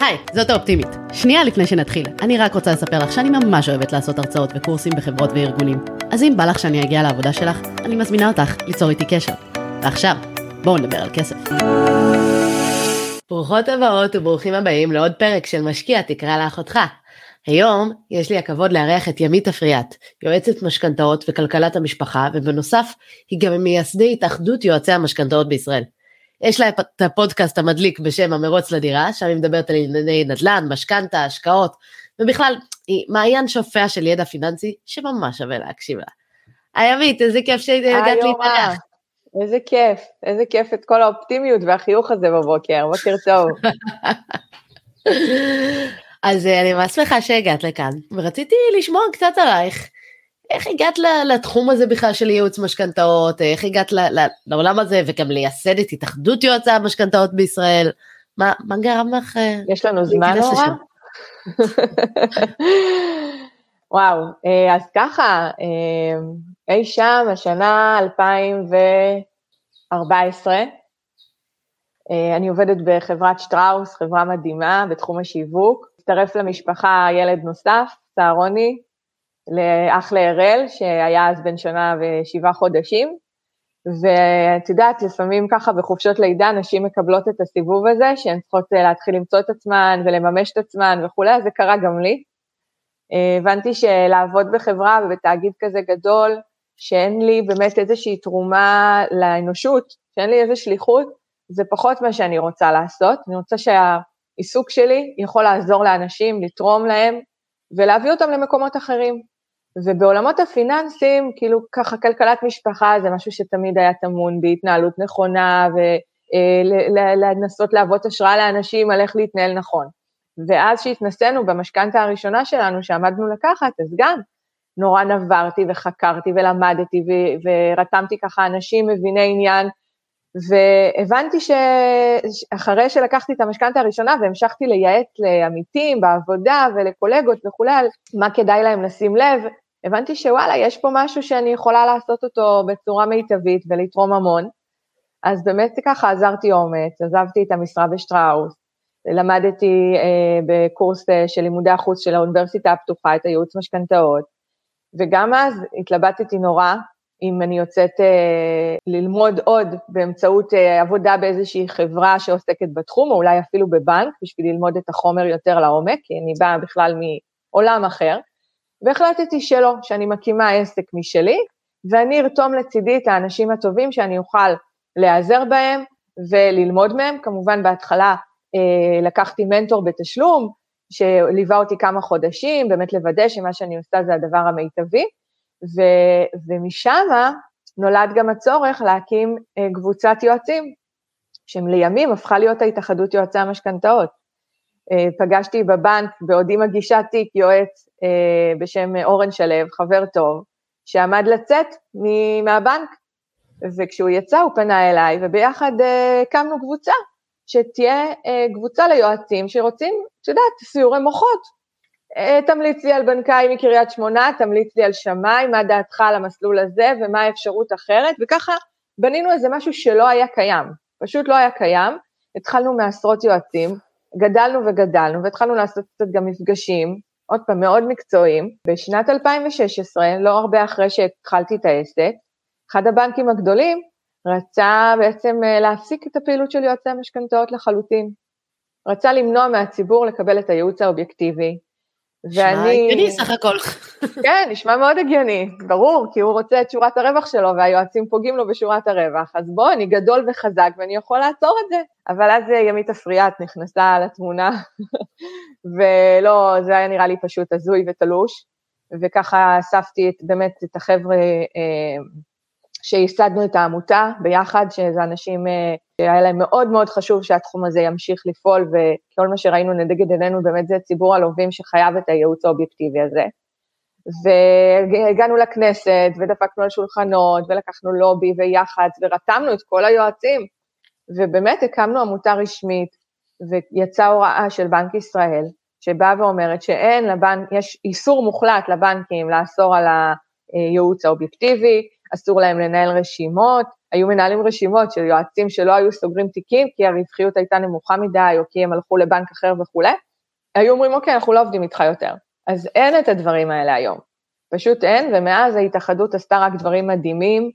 היי, זאת האופטימית. שנייה לפני שנתחיל, אני רק רוצה לספר לך שאני ממש אוהבת לעשות הרצאות וקורסים בחברות וארגונים. אז אם בא לך שאני אגיע לעבודה שלך, אני מזמינה אותך ליצור איתי קשר. ועכשיו, בואו נדבר על כסף. ברוכות הבאות וברוכים הבאים לעוד פרק של משקיע תקרא לאחותך. היום יש לי הכבוד לארח את ימית אפריאט, יועצת משכנתאות וכלכלת המשפחה, ובנוסף היא גם מייסדי התאחדות יועצי המשכנתאות בישראל. יש לה את הפודקאסט המדליק בשם המרוץ לדירה, שם היא מדברת על ענייני נדל"ן, משכנתה, השקעות, ובכלל, היא מעיין שופע של ידע פיננסי שממש שווה להקשיב לה. היי עמית, איזה כיף שהגעת להתארח. איזה כיף, איזה כיף את כל האופטימיות והחיוך הזה בבוקר, בוקר טוב. אז אה, אני ממש שמחה שהגעת לכאן, ורציתי לשמוע קצת עלייך. איך הגעת לתחום הזה בכלל של ייעוץ משכנתאות, איך הגעת לעולם הזה וגם לייסד את התאחדות יועצי המשכנתאות בישראל, מה, מה גרם לך? אה, יש לנו זמן נורא? וואו, אה, אז ככה, אה, אי שם, השנה 2014, אני עובדת בחברת שטראוס, חברה מדהימה בתחום השיווק, הצטרף למשפחה ילד נוסף, צהרוני, לאח להראל, שהיה אז בן שנה ושבעה חודשים, ואת יודעת, לפעמים ככה בחופשות לידה נשים מקבלות את הסיבוב הזה, שהן צריכות אה, להתחיל למצוא את עצמן ולממש את עצמן וכולי, אז זה קרה גם לי. אה, הבנתי שלעבוד בחברה ובתאגיד כזה גדול, שאין לי באמת איזושהי תרומה לאנושות, שאין לי איזו שליחות, זה פחות מה שאני רוצה לעשות. אני רוצה שהעיסוק שלי יכול לעזור לאנשים, לתרום להם ולהביא אותם למקומות אחרים. ובעולמות הפיננסים, כאילו ככה כלכלת משפחה זה משהו שתמיד היה טמון בהתנהלות נכונה ולנסות אה, להוות השראה לאנשים על איך להתנהל נכון. ואז שהתנסינו במשכנתה הראשונה שלנו שעמדנו לקחת, אז גם נורא נברתי וחקרתי ולמדתי ורתמתי ככה אנשים מביני עניין, והבנתי שאחרי שלקחתי את המשכנתה הראשונה והמשכתי לייעץ לעמיתים בעבודה ולקולגות וכולי על מה כדאי להם לשים לב, הבנתי שוואלה, יש פה משהו שאני יכולה לעשות אותו בצורה מיטבית ולתרום המון. אז באמת ככה עזרתי אומץ, עזבתי את המשרה בשטראוס, למדתי אה, בקורס אה, של לימודי החוץ של האוניברסיטה הפתוחה את הייעוץ משכנתאות, וגם אז התלבטתי נורא אם אני יוצאת אה, ללמוד עוד באמצעות אה, עבודה באיזושהי חברה שעוסקת בתחום, או אולי אפילו בבנק, בשביל ללמוד את החומר יותר לעומק, כי אני באה בכלל מעולם אחר. והחלטתי שלא, שאני מקימה עסק משלי, ואני ארתום לצידי את האנשים הטובים שאני אוכל להיעזר בהם וללמוד מהם. כמובן, בהתחלה אה, לקחתי מנטור בתשלום, שליווה אותי כמה חודשים, באמת לוודא שמה שאני עושה זה הדבר המיטבי, ו, ומשם נולד גם הצורך להקים אה, קבוצת יועצים, שלימים הפכה להיות ההתאחדות יועצי המשכנתאות. אה, פגשתי בבנק בעודי מגישה תיק יועץ אה, בשם אורן שלו, חבר טוב, שעמד לצאת מהבנק, וכשהוא יצא הוא פנה אליי, וביחד אה, הקמנו קבוצה, שתהיה קבוצה ליועצים שרוצים, את יודעת, סיורי מוחות. תמליץ לי על בנקאי מקריית שמונה, תמליץ לי על שמאי, מה דעתך על המסלול הזה ומה האפשרות אחרת, וככה בנינו איזה משהו שלא היה קיים, פשוט לא היה קיים, התחלנו מעשרות יועצים, גדלנו וגדלנו והתחלנו לעשות קצת גם מפגשים, עוד פעם, מאוד מקצועיים. בשנת 2016, לא הרבה אחרי שהתחלתי את העסק, אחד הבנקים הגדולים רצה בעצם אה, להפסיק את הפעילות של יועצי המשכנתאות לחלוטין. רצה למנוע מהציבור לקבל את הייעוץ האובייקטיבי, ואני... נשמע הגיוני סך הכל. כן, נשמע מאוד הגיוני, ברור, כי הוא רוצה את שורת הרווח שלו והיועצים פוגעים לו בשורת הרווח, אז בוא, אני גדול וחזק ואני יכול לעצור את זה. אבל אז ימית אפריאט נכנסה לתמונה, ולא, זה היה נראה לי פשוט הזוי ותלוש, וככה אספתי את, באמת את החבר'ה אה, שייסדנו את העמותה ביחד, שזה אנשים אה, שהיה להם מאוד מאוד חשוב שהתחום הזה ימשיך לפעול, וכל מה שראינו נגד עינינו באמת זה ציבור הלווים שחייב את הייעוץ האובייקטיבי הזה. והגענו לכנסת, ודפקנו על שולחנות, ולקחנו לובי ויח"צ, ורתמנו את כל היועצים, ובאמת הקמנו עמותה רשמית, ויצאה הוראה של בנק ישראל, שבאה ואומרת שאין לבנק, יש איסור מוחלט לבנקים לאסור על הייעוץ האובייקטיבי, אסור להם לנהל רשימות, היו מנהלים רשימות של יועצים שלא היו סוגרים תיקים כי הרווחיות הייתה נמוכה מדי או כי הם הלכו לבנק אחר וכולי, היו אומרים אוקיי אנחנו לא עובדים איתך יותר. אז אין את הדברים האלה היום, פשוט אין, ומאז ההתאחדות עשתה רק דברים מדהימים,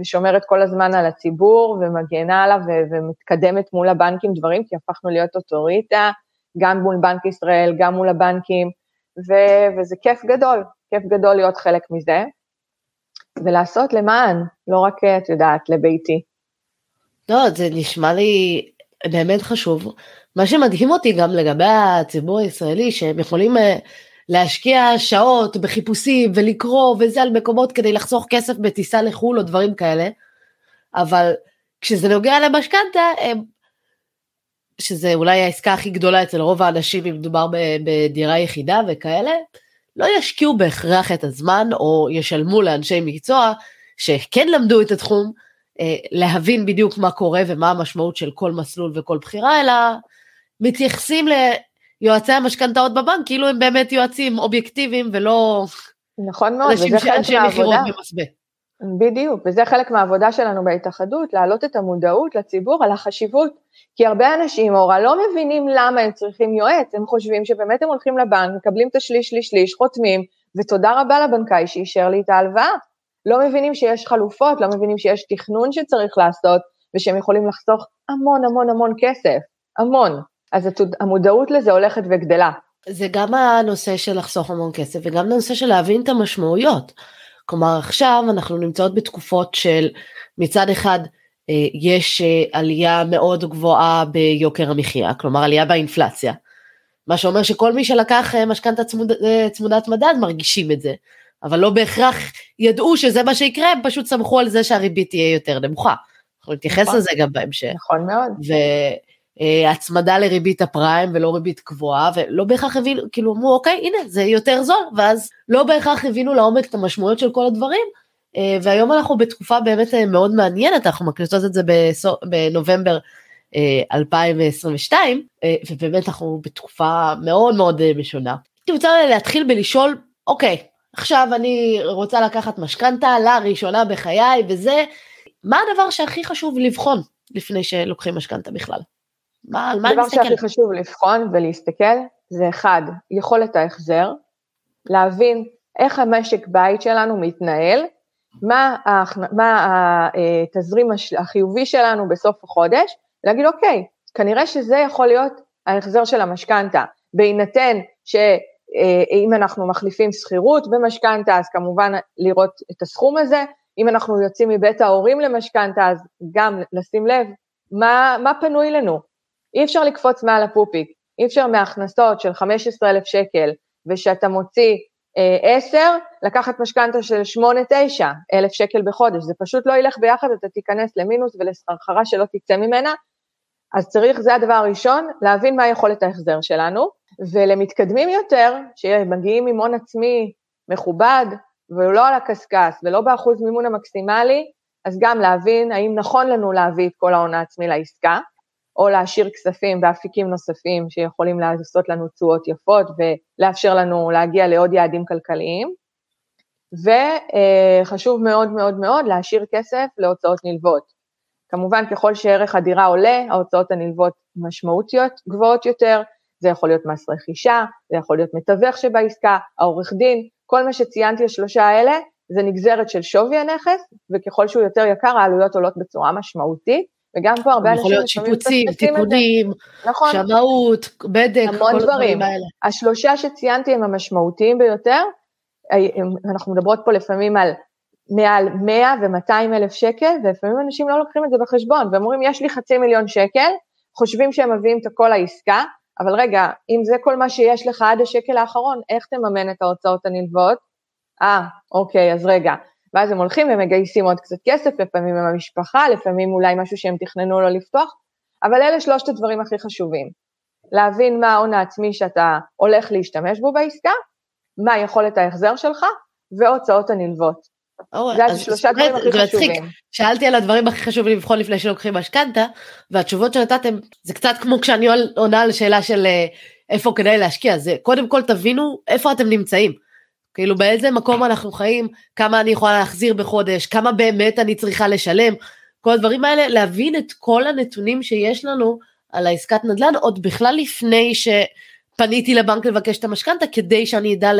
ושומרת כל הזמן על הציבור ומגנה עליו ומתקדמת מול הבנקים דברים, כי הפכנו להיות אוטוריטה, גם מול בנק ישראל, גם מול הבנקים, ו- וזה כיף גדול, כיף גדול להיות חלק מזה, ולעשות למען, לא רק, את יודעת, לביתי. לא, זה נשמע לי באמת חשוב. מה שמדהים אותי גם לגבי הציבור הישראלי, שהם יכולים אה, להשקיע שעות בחיפושים ולקרוא וזה על מקומות כדי לחסוך כסף בטיסה לחו"ל או דברים כאלה, אבל כשזה נוגע למשכנתה, שזה אולי העסקה הכי גדולה אצל רוב האנשים אם מדובר בדירה יחידה וכאלה, לא ישקיעו בהכרח את הזמן או ישלמו לאנשי מקצוע שכן למדו את התחום, אה, להבין בדיוק מה קורה ומה המשמעות של כל מסלול וכל בחירה, אלא מתייחסים ליועצי המשכנתאות בבנק כאילו הם באמת יועצים אובייקטיביים ולא נכון מאוד, וזה חלק מהעבודה. בדיוק, וזה חלק מהעבודה שלנו בהתאחדות, להעלות את המודעות לציבור על החשיבות, כי הרבה אנשים, אורה, לא מבינים למה הם צריכים יועץ, הם חושבים שבאמת הם הולכים לבנק, מקבלים את השליש, שליש, שליש, חותמים, ותודה רבה לבנקאי שאישר לי את ההלוואה. לא מבינים שיש חלופות, לא מבינים שיש תכנון שצריך לעשות, ושהם יכולים לחסוך המון המון המון כסף, המון. אז המודעות לזה הולכת וגדלה. זה גם הנושא של לחסוך המון כסף, וגם הנושא של להבין את המשמעויות. כלומר עכשיו אנחנו נמצאות בתקופות של מצד אחד אה, יש אה, עלייה מאוד גבוהה ביוקר המחיה, כלומר עלייה באינפלציה, מה שאומר שכל מי שלקח אה, משכנתה צמוד, צמודת מדד מרגישים את זה, אבל לא בהכרח ידעו שזה מה שיקרה, הם פשוט סמכו על זה שהריבית תהיה יותר נמוכה. אנחנו נתייחס נכון. לזה גם בהמשך. נכון מאוד. הצמדה לריבית הפריים ולא ריבית קבועה ולא בהכרח הבינו כאילו אמרו אוקיי הנה זה יותר זול ואז לא בהכרח הבינו לעומק את המשמעויות של כל הדברים אה, והיום אנחנו בתקופה באמת אה, מאוד מעניינת אנחנו מקליטות את זה בנובמבר 2022 אה, ובאמת אנחנו בתקופה מאוד מאוד משונה. הייתי רוצה להתחיל בלשאול אוקיי עכשיו אני רוצה לקחת משכנתה לראשונה בחיי וזה מה הדבר שהכי חשוב לבחון לפני שלוקחים משכנתה בכלל. מה, על מה אני מסתכל? הדבר שהכי חשוב לבחון ולהסתכל זה אחד, יכולת ההחזר, להבין איך המשק בית שלנו מתנהל, מה, מה התזרים החיובי שלנו בסוף החודש, להגיד אוקיי, כנראה שזה יכול להיות ההחזר של המשכנתה, בהינתן שאם אנחנו מחליפים שכירות במשכנתה, אז כמובן לראות את הסכום הזה, אם אנחנו יוצאים מבית ההורים למשכנתה, אז גם לשים לב מה, מה פנוי לנו, אי אפשר לקפוץ מעל הפופיק, אי אפשר מהכנסות של 15,000 שקל ושאתה מוציא אה, 10, לקחת משכנתה של 8-9 אלף שקל בחודש, זה פשוט לא ילך ביחד, אתה תיכנס למינוס ולסחרחרה שלא תצא ממנה, אז צריך, זה הדבר הראשון, להבין מה יכולת ההחזר שלנו, ולמתקדמים יותר, שמגיעים עם הון עצמי מכובד, ולא על הקשקש ולא באחוז מימון המקסימלי, אז גם להבין האם נכון לנו להביא את כל ההון העצמי לעסקה, או להשאיר כספים באפיקים נוספים שיכולים לעשות לנו תשואות יפות ולאפשר לנו להגיע לעוד יעדים כלכליים. וחשוב מאוד מאוד מאוד להשאיר כסף להוצאות נלוות. כמובן ככל שערך הדירה עולה, ההוצאות הנלוות משמעותיות גבוהות יותר, זה יכול להיות מס רכישה, זה יכול להיות מתווך שבעסקה, העורך דין, כל מה שציינתי השלושה האלה זה נגזרת של שווי הנכס, וככל שהוא יותר יקר העלויות עולות בצורה משמעותית, וגם פה הרבה אנשים... יכול להיות שיפוצים, תיקונים, נכון, שמאות, בדק, כל הדברים האלה. השלושה שציינתי הם המשמעותיים ביותר, אנחנו מדברות פה לפעמים על מעל 100 ו-200 אלף שקל, ולפעמים אנשים לא לוקחים את זה בחשבון, ואומרים, יש לי חצי מיליון שקל, חושבים שהם מביאים את הכל לעסקה, אבל רגע, אם זה כל מה שיש לך עד השקל האחרון, איך תממן את ההוצאות הנלוות? אה, אוקיי, אז רגע, ואז הם הולכים ומגייסים עוד קצת כסף, לפעמים עם המשפחה, לפעמים אולי משהו שהם תכננו לא לפתוח, אבל אלה שלושת הדברים הכי חשובים. להבין מה ההון העצמי שאתה הולך להשתמש בו בעסקה, מה יכולת ההחזר שלך, והוצאות הנלוות. זה השלושה דברים הכי חשובים. שאלתי על הדברים הכי חשובים לבחון לפני שלוקחים משכנתה, והתשובות שנתתם זה קצת כמו כשאני עונה על שאלה של אה, איפה כדאי להשקיע, זה קודם כל תבינו איפה אתם נמצאים. כאילו באיזה מקום אנחנו חיים, כמה אני יכולה להחזיר בחודש, כמה באמת אני צריכה לשלם, כל הדברים האלה, להבין את כל הנתונים שיש לנו על העסקת נדל"ן, עוד בכלל לפני שפניתי לבנק לבקש את המשכנתה, כדי שאני אדע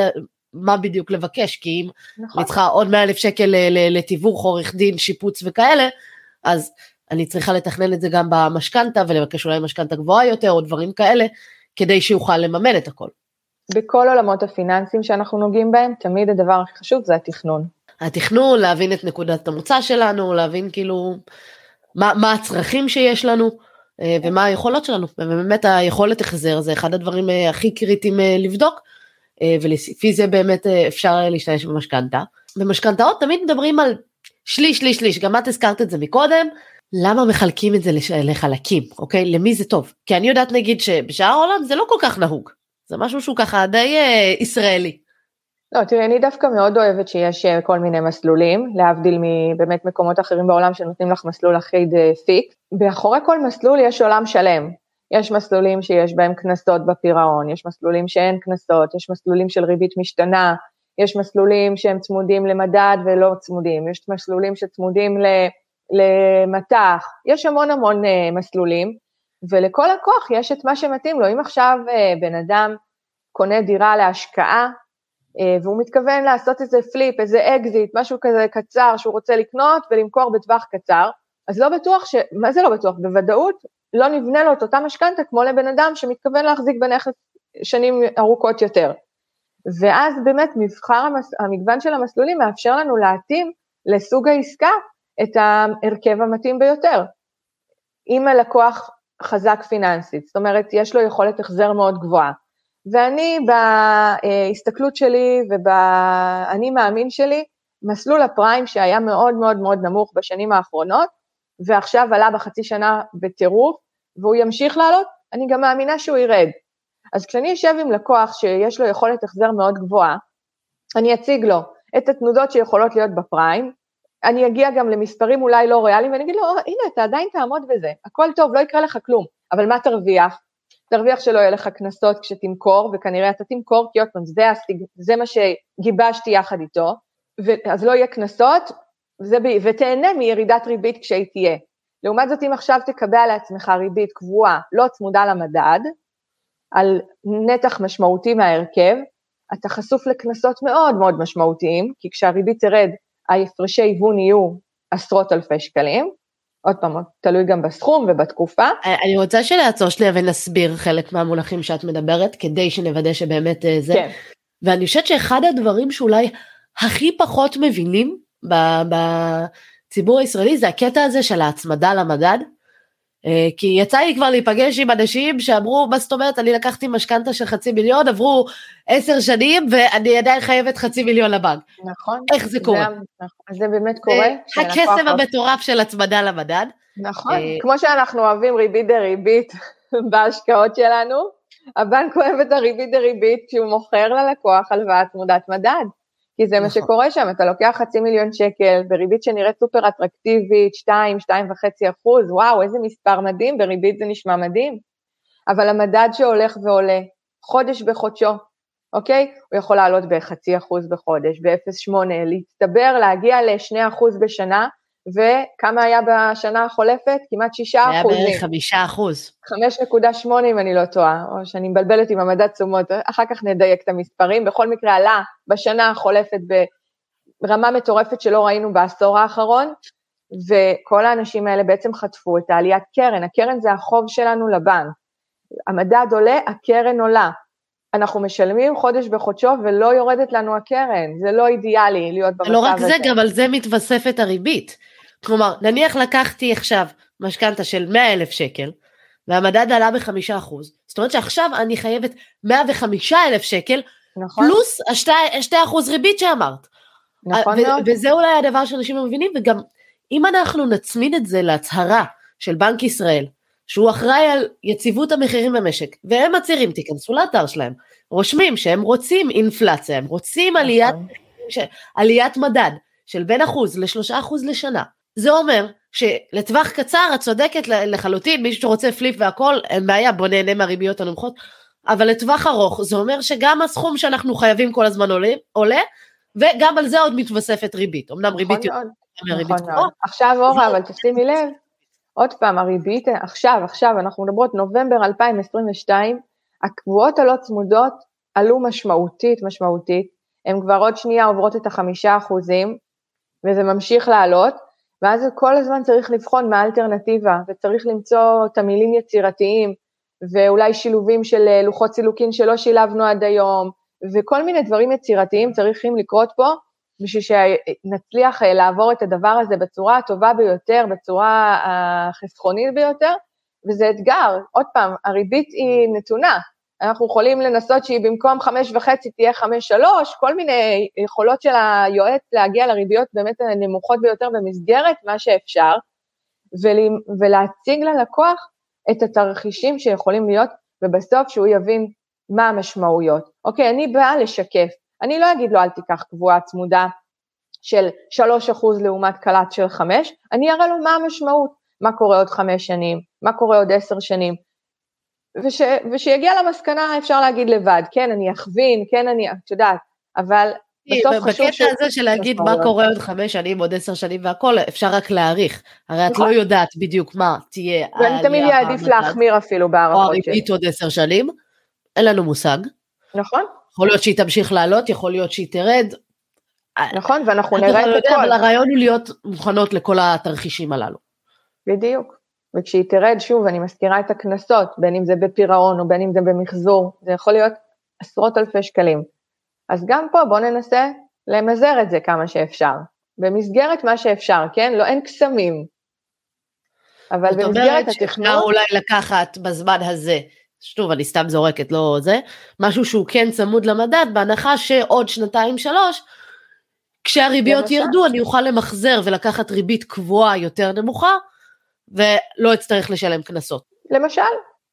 מה בדיוק לבקש, כי אם נכון. אני צריכה עוד 100 אלף שקל לתיווך, עורך דין, שיפוץ וכאלה, אז אני צריכה לתכנן את זה גם במשכנתה ולבקש אולי משכנתה גבוהה יותר או דברים כאלה, כדי שיוכל לממן את הכל. בכל עולמות הפיננסים שאנחנו נוגעים בהם, תמיד הדבר הכי חשוב זה התכנון. התכנון, להבין את נקודת המוצא שלנו, להבין כאילו מה, מה הצרכים שיש לנו אה, ומה היכולות שלנו, ובאמת היכולת החזר זה אחד הדברים אה, הכי קריטיים אה, לבדוק, ולפי זה באמת אפשר להשתמש במשכנתה. במשכנתאות תמיד מדברים על שליש, שליש, שליש, גם את הזכרת את זה מקודם, למה מחלקים את זה לחלקים, אוקיי? למי זה טוב? כי אני יודעת נגיד שבשאר העולם זה לא כל כך נהוג, זה משהו שהוא ככה די אה, ישראלי. לא, תראי, אני דווקא מאוד אוהבת שיש אה, כל מיני מסלולים, להבדיל מבאמת מקומות אחרים בעולם שנותנים לך מסלול אחיד אה, פיק. מאחורי כל מסלול יש עולם שלם. יש מסלולים שיש בהם קנסות בפירעון, יש מסלולים שאין קנסות, יש מסלולים של ריבית משתנה, יש מסלולים שהם צמודים למדד ולא צמודים, יש מסלולים שצמודים למטח, יש המון המון מסלולים, ולכל לקוח יש את מה שמתאים לו. אם עכשיו בן אדם קונה דירה להשקעה, אה, והוא מתכוון לעשות איזה flip, איזה אקזיט, משהו כזה קצר שהוא רוצה לקנות ולמכור בטווח קצר, אז לא בטוח ש... מה זה לא בטוח? בוודאות לא נבנה לו את אותה משכנתה כמו לבן אדם שמתכוון להחזיק בנכס שנים ארוכות יותר. ואז באמת מבחר המס... המגוון של המסלולים מאפשר לנו להתאים לסוג העסקה את ההרכב המתאים ביותר. אם הלקוח חזק פיננסית, זאת אומרת, יש לו יכולת החזר מאוד גבוהה, ואני בהסתכלות שלי ובאני מאמין שלי, מסלול הפריים שהיה מאוד מאוד מאוד נמוך בשנים האחרונות, ועכשיו עלה בחצי שנה בטירוף, והוא ימשיך לעלות, אני גם מאמינה שהוא ירד. אז כשאני אשב עם לקוח שיש לו יכולת החזר מאוד גבוהה, אני אציג לו את התנודות שיכולות להיות בפריים, אני אגיע גם למספרים אולי לא ריאליים, ואני אגיד לו, הנה, אתה עדיין תעמוד בזה, הכל טוב, לא יקרה לך כלום, אבל מה תרוויח? תרוויח שלא יהיה לך קנסות כשתמכור, וכנראה אתה תמכור, כי עוד פעם, זה. זה מה שגיבשתי יחד איתו, ו... אז לא יהיה קנסות. ותהנה מירידת ריבית כשהיא תהיה. לעומת זאת, אם עכשיו תקבע לעצמך ריבית קבועה, לא צמודה למדד, על נתח משמעותי מההרכב, אתה חשוף לקנסות מאוד מאוד משמעותיים, כי כשהריבית תרד, ההפרשי היוון יהיו עשרות אלפי שקלים, עוד פעם, תלוי גם בסכום ובתקופה. אני רוצה שנעצור שנייה ונסביר חלק מהמונחים שאת מדברת, כדי שנוודא שבאמת אה, זה. כן. ואני חושבת שאחד הדברים שאולי הכי פחות מבינים בציבור הישראלי זה הקטע הזה של ההצמדה למדד. אה, כי יצא לי כבר להיפגש עם אנשים שאמרו, מה זאת אומרת, אני לקחתי משכנתה של חצי מיליון, עברו עשר שנים ואני עדיין חייבת חצי מיליון לבנק. נכון. איך זה קורה? זה, נכון, זה באמת קורה. הקסם המטורף של הצמדה למדד. נכון, אה, כמו שאנחנו אוהבים ריבית דריבית בהשקעות שלנו, הבנק אוהב את הריבית דריבית כשהוא מוכר ללקוח הלוואה צמודת מדד. כי זה נכון. מה שקורה שם, אתה לוקח חצי מיליון שקל בריבית שנראית סופר אטרקטיבית, 2, 2.5 אחוז, וואו, איזה מספר מדהים, בריבית זה נשמע מדהים. אבל המדד שהולך ועולה, חודש בחודשו, אוקיי? הוא יכול לעלות בחצי אחוז בחודש, ב-0.8, להצטבר, להגיע ל-2 אחוז בשנה, וכמה היה בשנה החולפת? כמעט 6 אחוזים. היה בערך 5 אחוז. 5.8 אם אני לא טועה, או שאני מבלבלת עם המדד תשומות, אחר כך נדייק את המספרים. בכל מקרה עלה בשנה החולפת ברמה מטורפת שלא ראינו בעשור האחרון, וכל האנשים האלה בעצם חטפו את העליית קרן. הקרן זה החוב שלנו לבנק. המדד עולה, הקרן עולה. אנחנו משלמים חודש בחודשו ולא יורדת לנו הקרן, זה לא אידיאלי להיות במצב הזה. לא רק זה, גם על זה מתווספת הריבית. כלומר, נניח לקחתי עכשיו משכנתה של 100 אלף שקל, והמדד עלה בחמישה אחוז, זאת אומרת שעכשיו אני חייבת 105 אלף שקל, נכון. פלוס השתי אחוז ריבית שאמרת. נכון מאוד. וזה אולי הדבר שאנשים לא מבינים, וגם אם אנחנו נצמיד את זה להצהרה של בנק ישראל, שהוא אחראי על יציבות המחירים במשק, והם מצהירים, תיכנסו לאתר שלהם, רושמים שהם רוצים אינפלציה, הם רוצים נכון. עליית, עליית מדד של בין אחוז לשלושה אחוז לשנה. זה אומר שלטווח קצר את צודקת לחלוטין, מישהו שרוצה פליפ והכל, אין בעיה, בוא נהנה מהריביות הנמוכות, אבל לטווח ארוך זה אומר שגם הסכום שאנחנו חייבים כל הזמן עולה, עולה וגם על זה עוד מתווספת ריבית. אמנם נכון ריבית מאוד, מהריבית נכון מאוד. עכשיו אורה, אבל תשימי לב, עוד פעם, הריבית, עכשיו, עכשיו, אנחנו מדברות נובמבר 2022, הקבועות הלא צמודות עלו משמעותית, משמעותית, הן כבר עוד שנייה עוברות את החמישה אחוזים, וזה ממשיך לעלות, ואז כל הזמן צריך לבחון מה האלטרנטיבה, וצריך למצוא תמהילים יצירתיים, ואולי שילובים של אה, לוחות סילוקין שלא שילבנו עד היום, וכל מיני דברים יצירתיים צריכים לקרות פה, בשביל שנצליח אה, לעבור את הדבר הזה בצורה הטובה ביותר, בצורה החסכונית ביותר, וזה אתגר. עוד פעם, הריבית היא נתונה, אנחנו יכולים לנסות שהיא במקום חמש וחצי תהיה חמש שלוש, כל מיני יכולות של היועץ להגיע לריביות באמת הנמוכות ביותר במסגרת מה שאפשר, ולהציג ללקוח את התרחישים שיכולים להיות, ובסוף שהוא יבין מה המשמעויות. אוקיי, אני באה לשקף, אני לא אגיד לו אל תיקח קבועה צמודה של 3% לעומת קלט של 5, אני אראה לו מה המשמעות, מה קורה עוד 5 שנים, מה קורה עוד 10 שנים, וש, ושיגיע למסקנה אפשר להגיד לבד, כן אני אכווין, כן אני, את יודעת, אבל בסוף חשוב. בקטע הזה של להגיד מה קורה עוד חמש שנים, עוד עשר שנים והכל, אפשר רק להעריך. הרי את לא נכון. יודעת בדיוק מה תהיה העלייה ואני תמיד אעדיף להחמיר אפילו בהערכות שלי. או הריבית עוד עשר שנים, אין לנו מושג. נכון. יכול להיות שהיא תמשיך לעלות, יכול להיות שהיא תרד. נכון, ואנחנו נראה את הכל. אבל הרעיון הוא להיות מוכנות לכל התרחישים הללו. בדיוק. וכשהיא תרד, שוב, אני מזכירה את הקנסות, בין אם זה בפירעון או בין אם זה במחזור, זה יכול להיות עשרות אלפי שקלים. אז גם פה בואו ננסה למזער את זה כמה שאפשר, במסגרת מה שאפשר, כן? לא, אין קסמים. אבל במסגרת התכנון... זאת אומרת אולי לקחת בזמן הזה, שוב, אני סתם זורקת, לא זה, משהו שהוא כן צמוד למדד, בהנחה שעוד שנתיים שלוש, כשהריביות? ירדו אני אוכל למחזר ולקחת ריבית קבועה יותר נמוכה, ולא אצטרך לשלם קנסות. למשל,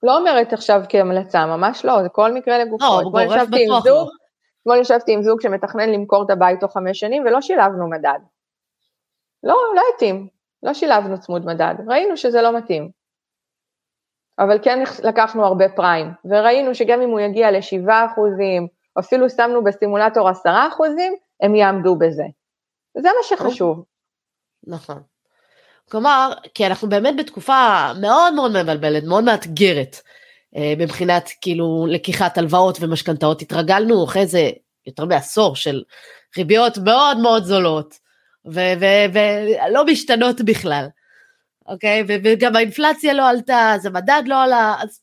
לא אומרת עכשיו כהמלצה, ממש לא, זה כל מקרה לגופו. לא, גורף בטוח לא. אתמול ישבתי עם זוג שמתכנן למכור את הבית תוך חמש שנים ולא שילבנו מדד. לא, לא התאים, לא שילבנו צמוד מדד, ראינו שזה לא מתאים. אבל כן לקחנו הרבה פריים, וראינו שגם אם הוא יגיע לשבעה אחוזים, או אפילו שמנו בסימולטור עשרה אחוזים, הם יעמדו בזה. זה מה שחשוב. נכון. כלומר, כי אנחנו באמת בתקופה מאוד מאוד מבלבלת, מאוד מאתגרת, אה, מבחינת כאילו לקיחת הלוואות ומשכנתאות. התרגלנו אחרי זה יותר מעשור של ריביות מאוד מאוד זולות, ולא משתנות בכלל, אוקיי? וגם האינפלציה לא עלתה, אז המדד לא עלה, אז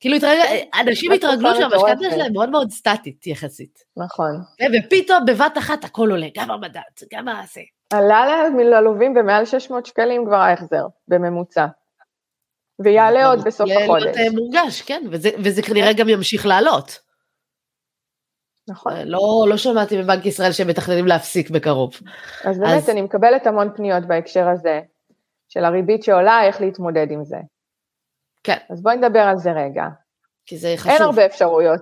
כאילו התרגל, אנשים התרגלו שהמשכנתה שלהם מאוד מאוד סטטית יחסית. נכון. ופתאום בבת אחת הכל עולה, גם המדד, גם הזה. עלה ללווים במעל 600 שקלים כבר ההחזר, בממוצע. ויעלה עוד בסוף החודש. יעלה להיות מורגש, כן, וזה, וזה כנראה גם ימשיך לעלות. נכון. לא, לא שמעתי מבנק ישראל שהם מתכננים להפסיק בקרוב. אז באמת, אז... אני מקבלת המון פניות בהקשר הזה, של הריבית שעולה, איך להתמודד עם זה. כן. אז בואי נדבר על זה רגע. כי זה חשוב. אין הרבה אפשרויות.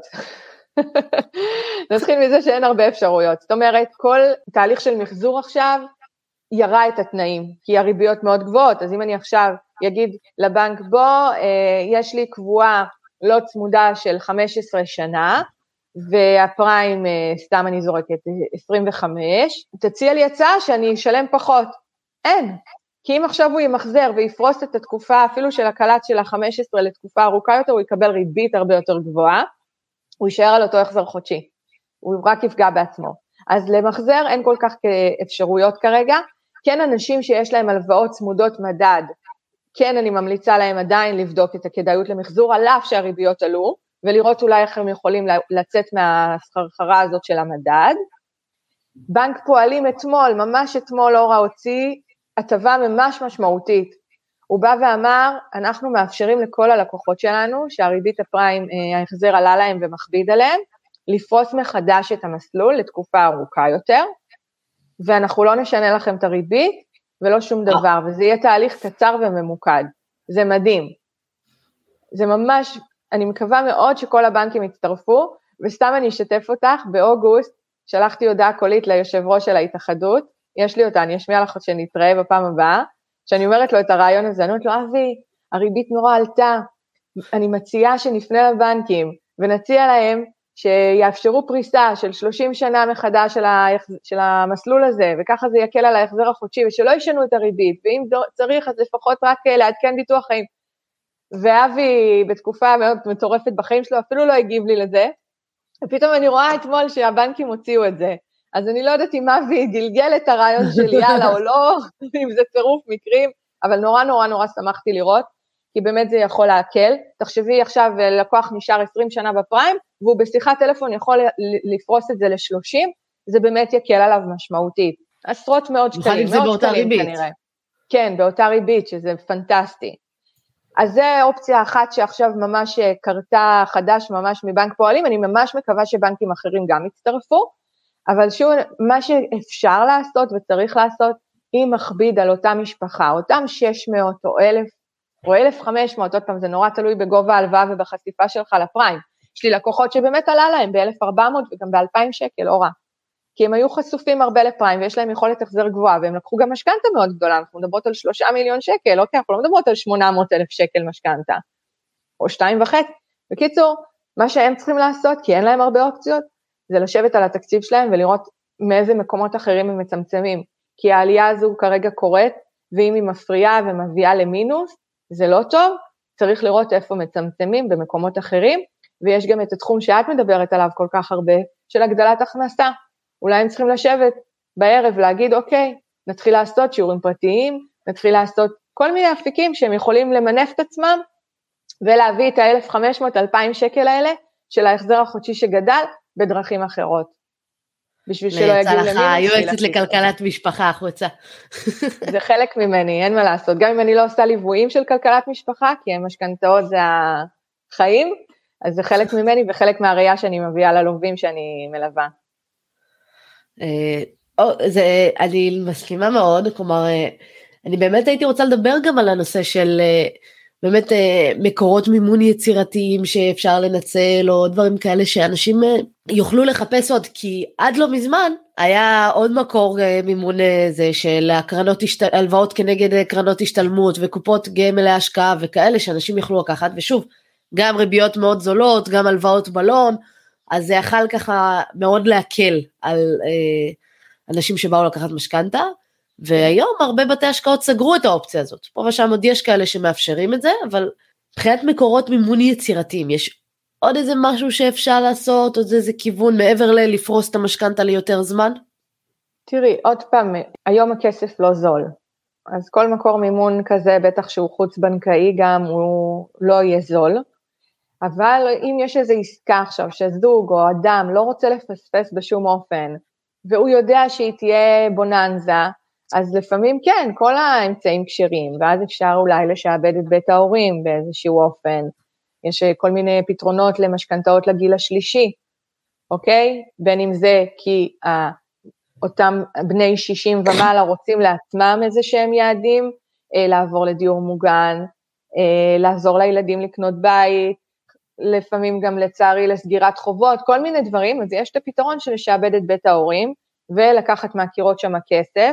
נתחיל מזה שאין הרבה אפשרויות. זאת אומרת, כל תהליך של מחזור עכשיו ירה את התנאים, כי הריביות מאוד גבוהות, אז אם אני עכשיו אגיד לבנק, בוא, אה, יש לי קבועה לא צמודה של 15 שנה, והפריים, אה, סתם אני זורקת, 25, תציע לי הצעה שאני אשלם פחות. אין. כי אם עכשיו הוא ימחזר ויפרוס את התקופה אפילו של הקלט של ה-15 לתקופה ארוכה יותר, הוא יקבל ריבית הרבה יותר גבוהה, הוא יישאר על אותו החזר חודשי, הוא רק יפגע בעצמו. אז למחזר אין כל כך אפשרויות כרגע, כן אנשים שיש להם הלוואות צמודות מדד, כן אני ממליצה להם עדיין לבדוק את הכדאיות למחזור, על אף שהריביות עלו, ולראות אולי איך הם יכולים לצאת מהסחרחרה הזאת של המדד. בנק פועלים אתמול, ממש אתמול אורה הוציא הטבה ממש משמעותית. הוא בא ואמר, אנחנו מאפשרים לכל הלקוחות שלנו, שהריבית הפריים, אה, ההחזר עלה להם ומכביד עליהם, לפרוס מחדש את המסלול לתקופה ארוכה יותר, ואנחנו לא נשנה לכם את הריבית ולא שום דבר, וזה יהיה תהליך קצר וממוקד. זה מדהים. זה ממש, אני מקווה מאוד שכל הבנקים יצטרפו, וסתם אני אשתף אותך, באוגוסט שלחתי הודעה קולית ליושב ראש של ההתאחדות, יש לי אותה, אני אשמיע לך שנתראה בפעם הבאה, שאני אומרת לו את הרעיון הזה, אני אומרת לו, אבי, הריבית נורא עלתה, אני מציעה שנפנה לבנקים ונציע להם שיאפשרו פריסה של 30 שנה מחדש של, ה, של המסלול הזה, וככה זה יקל על ההחזר החודשי, ושלא ישנו את הריבית, ואם צריך אז לפחות רק אה, לעדכן ביטוח חיים. ואבי בתקופה מאוד מטורפת בחיים שלו אפילו לא הגיב לי לזה, ופתאום אני רואה אתמול שהבנקים הוציאו את זה. אז אני לא יודעת אם אבי גלגל את הרעיון שלי הלאה או לא, אם זה צירוף מקרים, אבל נורא נורא נורא שמחתי לראות, כי באמת זה יכול להקל. תחשבי עכשיו אה, לקוח נשאר 20 שנה בפריים, והוא בשיחת טלפון יכול לפרוס את זה ל-30, זה באמת יקל עליו משמעותית. עשרות מאות שקלים, מאות שקלים כנראה. כן, באותה ריבית, שזה פנטסטי. אז זה אופציה אחת שעכשיו ממש אה, קרתה חדש ממש מבנק פועלים, אני ממש מקווה שבנקים אחרים גם יצטרפו, אבל שוב, מה שאפשר לעשות וצריך לעשות, אם מכביד על אותה משפחה, אותם 600 או 1,000 או 1,500, עוד פעם, זה נורא תלוי בגובה ההלוואה ובחשיפה שלך לפריים. יש לי לקוחות שבאמת עלה להם ב-1,400 וגם ב-2,000 שקל, לא רע. כי הם היו חשופים הרבה לפריים ויש להם יכולת החזר גבוהה, והם לקחו גם משכנתה מאוד גדולה, אנחנו מדברות על 3 מיליון שקל, אוקיי, אנחנו לא מדברות על 800 אלף שקל משכנתה, או 2.5. בקיצור, מה שהם צריכים לעשות, כי אין להם הרבה אופציות, זה לשבת על התקציב שלהם ולראות מאיזה מקומות אחרים הם מצמצמים. כי העלייה הזו כרגע קורית, ואם היא מפריעה ומביאה למינוס, זה לא טוב, צריך לראות איפה מצמצמים במקומות אחרים, ויש גם את התחום שאת מדברת עליו כל כך הרבה, של הגדלת הכנסה. אולי הם צריכים לשבת בערב להגיד, אוקיי, נתחיל לעשות שיעורים פרטיים, נתחיל לעשות כל מיני אפיקים שהם יכולים למנף את עצמם ולהביא את ה-1,500-2,000 שקל האלה של ההחזר החודשי שגדל בדרכים אחרות. בשביל שלא יגיעו למינוס. יצא לך יועצת לכלכלת משפחה החוצה. זה חלק ממני, אין מה לעשות. גם אם אני לא עושה ליוויים של כלכלת משפחה, כי המשכנתאות זה החיים, אז זה חלק ממני וחלק מהראייה שאני מביאה ללווים שאני מלווה. אה, זה, אני מסכימה מאוד, כלומר, אה, אני באמת הייתי רוצה לדבר גם על הנושא של אה, באמת מקורות מימון יצירתיים שאפשר לנצל, או דברים כאלה שאנשים יוכלו לחפש עוד, כי עד לא מזמן היה עוד מקור מימון זה של הקרנות, השת... הלוואות כנגד קרנות השתלמות וקופות גמל להשקעה וכאלה שאנשים יוכלו לקחת, ושוב, גם ריביות מאוד זולות, גם הלוואות בלון, אז זה יכל ככה מאוד להקל על אה, אנשים שבאו לקחת משכנתה, והיום הרבה בתי השקעות סגרו את האופציה הזאת. פה ושם עוד יש כאלה שמאפשרים את זה, אבל מבחינת מקורות מימון יצירתיים, יש עוד איזה משהו שאפשר לעשות, עוד איזה כיוון מעבר ללפרוס את המשכנתה ליותר זמן? תראי, עוד פעם, היום הכסף לא זול. אז כל מקור מימון כזה, בטח שהוא חוץ-בנקאי גם, הוא לא יהיה זול. אבל אם יש איזו עסקה עכשיו שזוג או אדם לא רוצה לפספס בשום אופן, והוא יודע שהיא תהיה בוננזה, אז לפעמים כן, כל האמצעים כשרים, ואז אפשר אולי לשעבד את בית ההורים באיזשהו אופן. יש כל מיני פתרונות למשכנתאות לגיל השלישי, אוקיי? בין אם זה כי אותם בני 60 ומעלה רוצים לעצמם איזה שהם יעדים, אה, לעבור לדיור מוגן, אה, לעזור לילדים לקנות בית, לפעמים גם לצערי לסגירת חובות, כל מיני דברים, אז יש את הפתרון של לשעבד את בית ההורים ולקחת מהקירות שם כסף.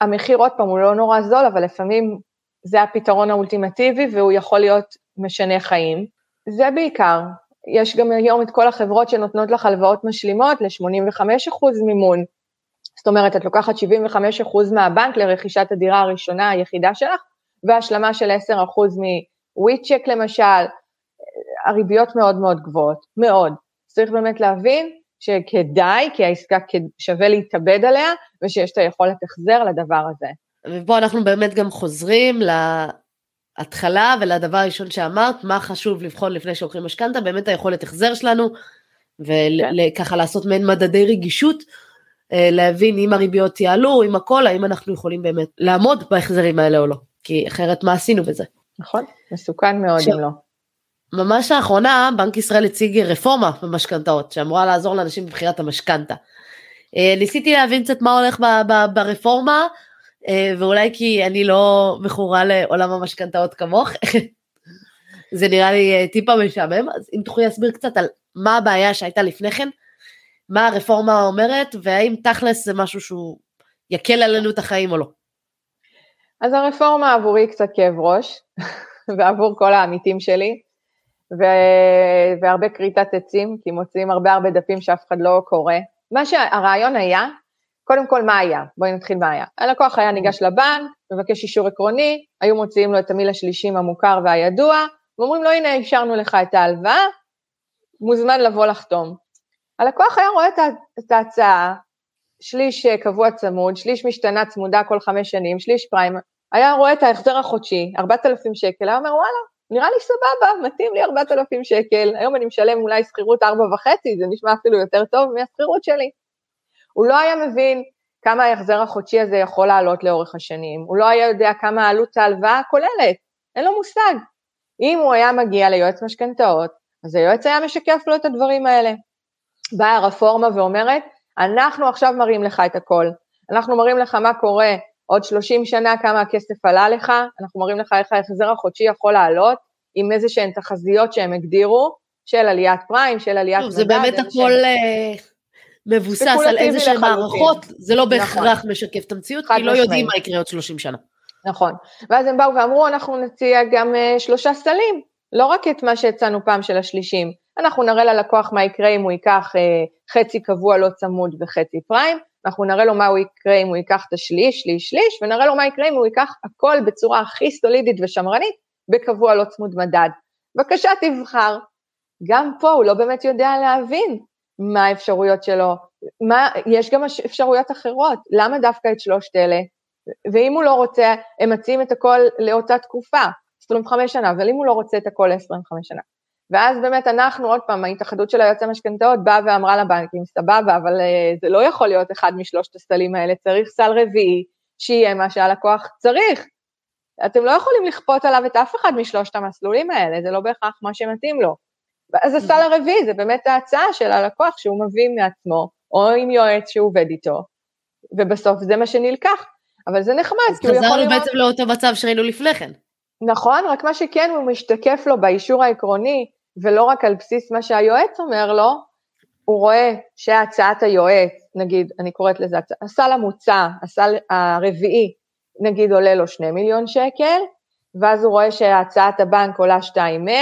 המחיר עוד פעם הוא לא נורא זול, אבל לפעמים זה הפתרון האולטימטיבי והוא יכול להיות משנה חיים. זה בעיקר. יש גם היום את כל החברות שנותנות לך הלוואות משלימות ל-85% מימון. זאת אומרת, את לוקחת 75% מהבנק לרכישת הדירה הראשונה היחידה שלך, והשלמה של 10% מוויצ'ק למשל, הריביות מאוד מאוד גבוהות, מאוד. צריך באמת להבין שכדאי, כי העסקה שווה להתאבד עליה, ושיש את היכולת החזר לדבר הזה. ופה אנחנו באמת גם חוזרים להתחלה ולדבר הראשון שאמרת, מה חשוב לבחון לפני שלוקחים משכנתה, באמת היכולת החזר שלנו, וככה כן. לעשות מעין מדדי רגישות, אה, להבין אם הריביות יעלו, אם הכל, האם אנחנו יכולים באמת לעמוד בהחזרים האלה או לא, כי אחרת מה עשינו בזה. נכון, מסוכן מאוד ש... אם לא. ממש לאחרונה בנק ישראל הציג רפורמה במשכנתאות שאמורה לעזור לאנשים בבחירת המשכנתה. אה, ניסיתי להבין קצת מה הולך ברפורמה אה, ואולי כי אני לא מכורה לעולם המשכנתאות כמוך זה נראה לי אה, טיפה משעמם אז אם תוכלי להסביר קצת על מה הבעיה שהייתה לפני כן מה הרפורמה אומרת והאם תכלס זה משהו שהוא יקל עלינו את החיים או לא. אז הרפורמה עבורי קצת כאב ראש ועבור כל העמיתים שלי ו- והרבה כריתת עצים, כי מוציאים הרבה הרבה דפים שאף אחד לא קורא. מה שהרעיון היה, קודם כל מה היה? בואי נתחיל מה היה. הלקוח היה ניגש לבנק, מבקש אישור עקרוני, היו מוציאים לו את המיל השלישים המוכר והידוע, ואומרים לו הנה אישרנו לך את ההלוואה, מוזמן לבוא לחתום. הלקוח היה רואה את ההצעה, שליש קבוע צמוד, שליש משתנה צמודה כל חמש שנים, שליש פריים, היה רואה את ההחזר החודשי, 4,000 שקל, היה אומר וואלה, נראה לי סבבה, מתאים לי 4,000 שקל, היום אני משלם אולי שכירות 4.5, זה נשמע אפילו יותר טוב מהשכירות שלי. הוא לא היה מבין כמה ההחזר החודשי הזה יכול לעלות לאורך השנים, הוא לא היה יודע כמה עלות ההלוואה הכוללת, אין לו מושג. אם הוא היה מגיע ליועץ משכנתאות, אז היועץ היה משקף לו את הדברים האלה. באה הרפורמה ואומרת, אנחנו עכשיו מראים לך את הכל, אנחנו מראים לך מה קורה עוד 30 שנה כמה הכסף עלה לך, אנחנו מראים לך איך ההחזר החודשי יכול לעלות, עם איזה שהן תחזיות שהם הגדירו, של עליית פריים, של עליית מדד. זה באמת הכל שהם... מבוסס על איזה שהן מערכות, זה לא בהכרח נכון. משקף את המציאות, כי לא יודעים מה יקרה עוד 30 שנה. נכון, ואז הם באו ואמרו, אנחנו נציע גם uh, שלושה סלים, לא רק את מה שהצענו פעם של השלישים, אנחנו נראה ללקוח מה יקרה אם הוא ייקח uh, חצי קבוע לא צמוד וחצי פריים, אנחנו נראה לו מה הוא יקרה אם הוא ייקח את השליש, שליש, שליש, ונראה לו מה יקרה אם הוא ייקח הכל בצורה הכי סולידית ושמרנית, בקבוע לא צמוד מדד. בבקשה תבחר. גם פה הוא לא באמת יודע להבין מה האפשרויות שלו, מה, יש גם אפשרויות אחרות, למה דווקא את שלושת אלה? ואם הוא לא רוצה, הם מציעים את הכל לאותה תקופה, 25 שנה, אבל אם הוא לא רוצה את הכל ל-25 שנה. ואז באמת אנחנו, עוד פעם, ההתאחדות של היועצי המשכנתאות באה ואמרה לבנקים, סבבה, אבל uh, זה לא יכול להיות אחד משלושת הסלים האלה, צריך סל רביעי, שיהיה מה שהלקוח צריך. אתם לא יכולים לכפות עליו את אף אחד משלושת המסלולים האלה, זה לא בהכרח מה שמתאים לו. אז הסל. הרביעי זה באמת ההצעה של הלקוח שהוא מביא מעצמו, או עם יועץ שהוא עובד איתו, ובסוף זה מה שנלקח. אבל זה נחמד, כי הוא יכול לראות... חזרנו בעצם לאותו מצב שראינו לפני כן. נכון, רק מה שכן הוא משתקף לו באישור העקרוני, ולא רק על בסיס מה שהיועץ אומר לו, הוא רואה שהצעת היועץ, נגיד, אני קוראת לזה, הסל המוצע, הסל הרביעי, נגיד עולה לו 2 מיליון שקל, ואז הוא רואה שהצעת הבנק עולה 2,100,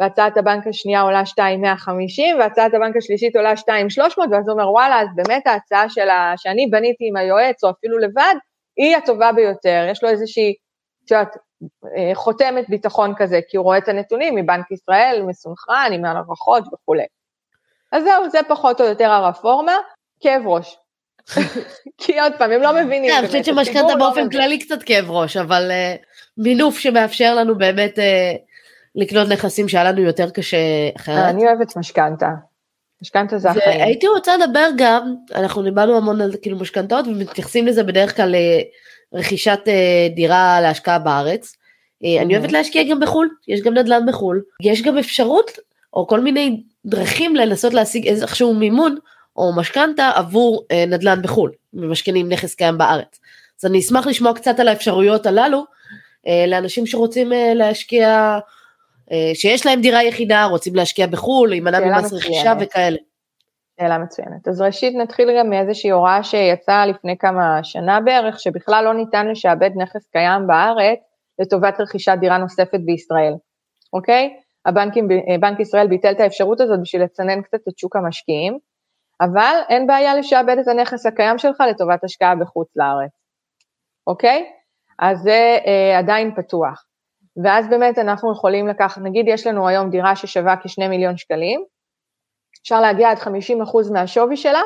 והצעת הבנק השנייה עולה 2,150, והצעת הבנק השלישית עולה 2,300, ואז הוא אומר, וואלה, אז באמת ההצעה שלה, שאני בניתי עם היועץ, או אפילו לבד, היא הטובה ביותר, יש לו איזושהי, את יודעת, חותמת ביטחון כזה, כי הוא רואה את הנתונים מבנק ישראל, מסונכרן, עם הערכות וכולי. אז זהו, זה פחות או יותר הרפורמה, כאב ראש. כי עוד פעם, הם לא מבינים. אני חושבת שמשכנתה באופן כללי קצת כאב ראש, אבל אה, מינוף שמאפשר לנו באמת אה, לקנות נכסים שהיה לנו יותר קשה אחרת. אני אוהבת משכנתה. משכנתה זה החיים. הייתי רוצה לדבר גם, אנחנו דיברנו המון על כאילו משכנתאות ומתייחסים לזה בדרך כלל רכישת אה, דירה להשקעה בארץ. אה, אני אוהבת להשקיע גם בחו"ל, יש גם נדל"ן בחו"ל, יש גם אפשרות או כל מיני דרכים לנסות להשיג איזשהו מימון או משכנתה עבור אה, נדל"ן בחו"ל, ממשכנים נכס קיים בארץ. אז אני אשמח לשמוע קצת על האפשרויות הללו לאנשים שרוצים להשקיע, שיש להם דירה יחידה, רוצים להשקיע בחו"ל, להימנע ממס רכישה וכאלה. שאלה מצוינת. אז ראשית נתחיל גם מאיזושהי הוראה שיצאה לפני כמה שנה בערך, שבכלל לא ניתן לשעבד נכס קיים בארץ לטובת רכישת דירה נוספת בישראל, אוקיי? הבנקים, בנק ישראל ביטל את האפשרות הזאת בשביל לצנן קצת את שוק המשקיעים, אבל אין בעיה לשעבד את הנכס הקיים שלך לטובת השקעה בחוץ לארץ, אוקיי? אז זה אה, עדיין פתוח. ואז באמת אנחנו יכולים לקחת, נגיד יש לנו היום דירה ששווה כשני מיליון שקלים, אפשר להגיע עד 50% מהשווי שלה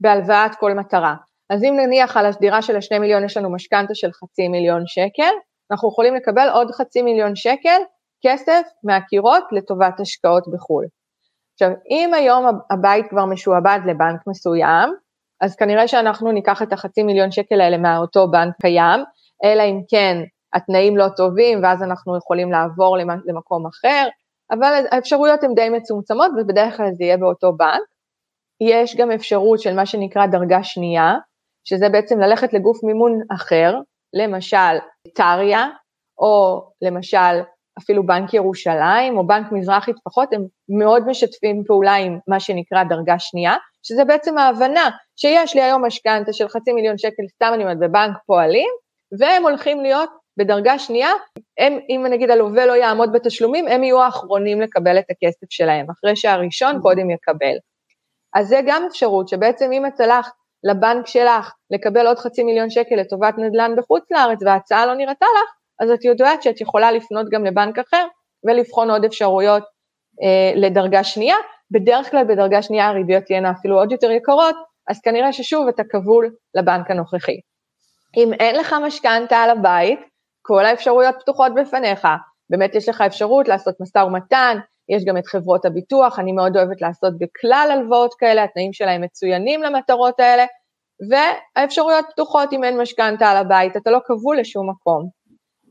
בהלוואת כל מטרה. אז אם נניח על הדירה של השני מיליון יש לנו משכנתה של חצי מיליון שקל, אנחנו יכולים לקבל עוד חצי מיליון שקל כסף מהקירות לטובת השקעות בחו"ל. עכשיו, אם היום הבית כבר משועבד לבנק מסוים, אז כנראה שאנחנו ניקח את החצי מיליון שקל האלה מאותו בנק קיים, אלא אם כן התנאים לא טובים ואז אנחנו יכולים לעבור למקום אחר, אבל האפשרויות הן די מצומצמות ובדרך כלל זה יהיה באותו בנק. יש גם אפשרות של מה שנקרא דרגה שנייה, שזה בעצם ללכת לגוף מימון אחר, למשל טריה, או למשל אפילו בנק ירושלים, או בנק מזרחי טפחות, הם מאוד משתפים פעולה עם מה שנקרא דרגה שנייה, שזה בעצם ההבנה שיש לי היום משכנתה של חצי מיליון שקל, סתם אני אומרת, בבנק פועלים, והם הולכים להיות בדרגה שנייה, הם, אם נגיד הלווה לא יעמוד בתשלומים, הם יהיו האחרונים לקבל את הכסף שלהם, אחרי שהראשון קודם יקבל. אז זה גם אפשרות, שבעצם אם את הלכת לבנק שלך לקבל עוד חצי מיליון שקל לטובת נדל"ן בחוץ לארץ וההצעה לא נראתה לך, אז את יודעת שאת יכולה לפנות גם לבנק אחר ולבחון עוד אפשרויות אה, לדרגה שנייה. בדרך כלל בדרגה שנייה הריביות תהיינה אפילו עוד יותר יקרות, אז כנראה ששוב אתה כבול לבנק הנוכחי. אם אין לך משכנתה על הבית, כל האפשרויות פתוחות בפניך. באמת יש לך אפשרות לעשות משא ומתן, יש גם את חברות הביטוח, אני מאוד אוהבת לעשות בכלל הלוואות כאלה, התנאים שלהם מצוינים למטרות האלה, והאפשרויות פתוחות אם אין משכנתה על הבית, אתה לא כבול לשום מקום.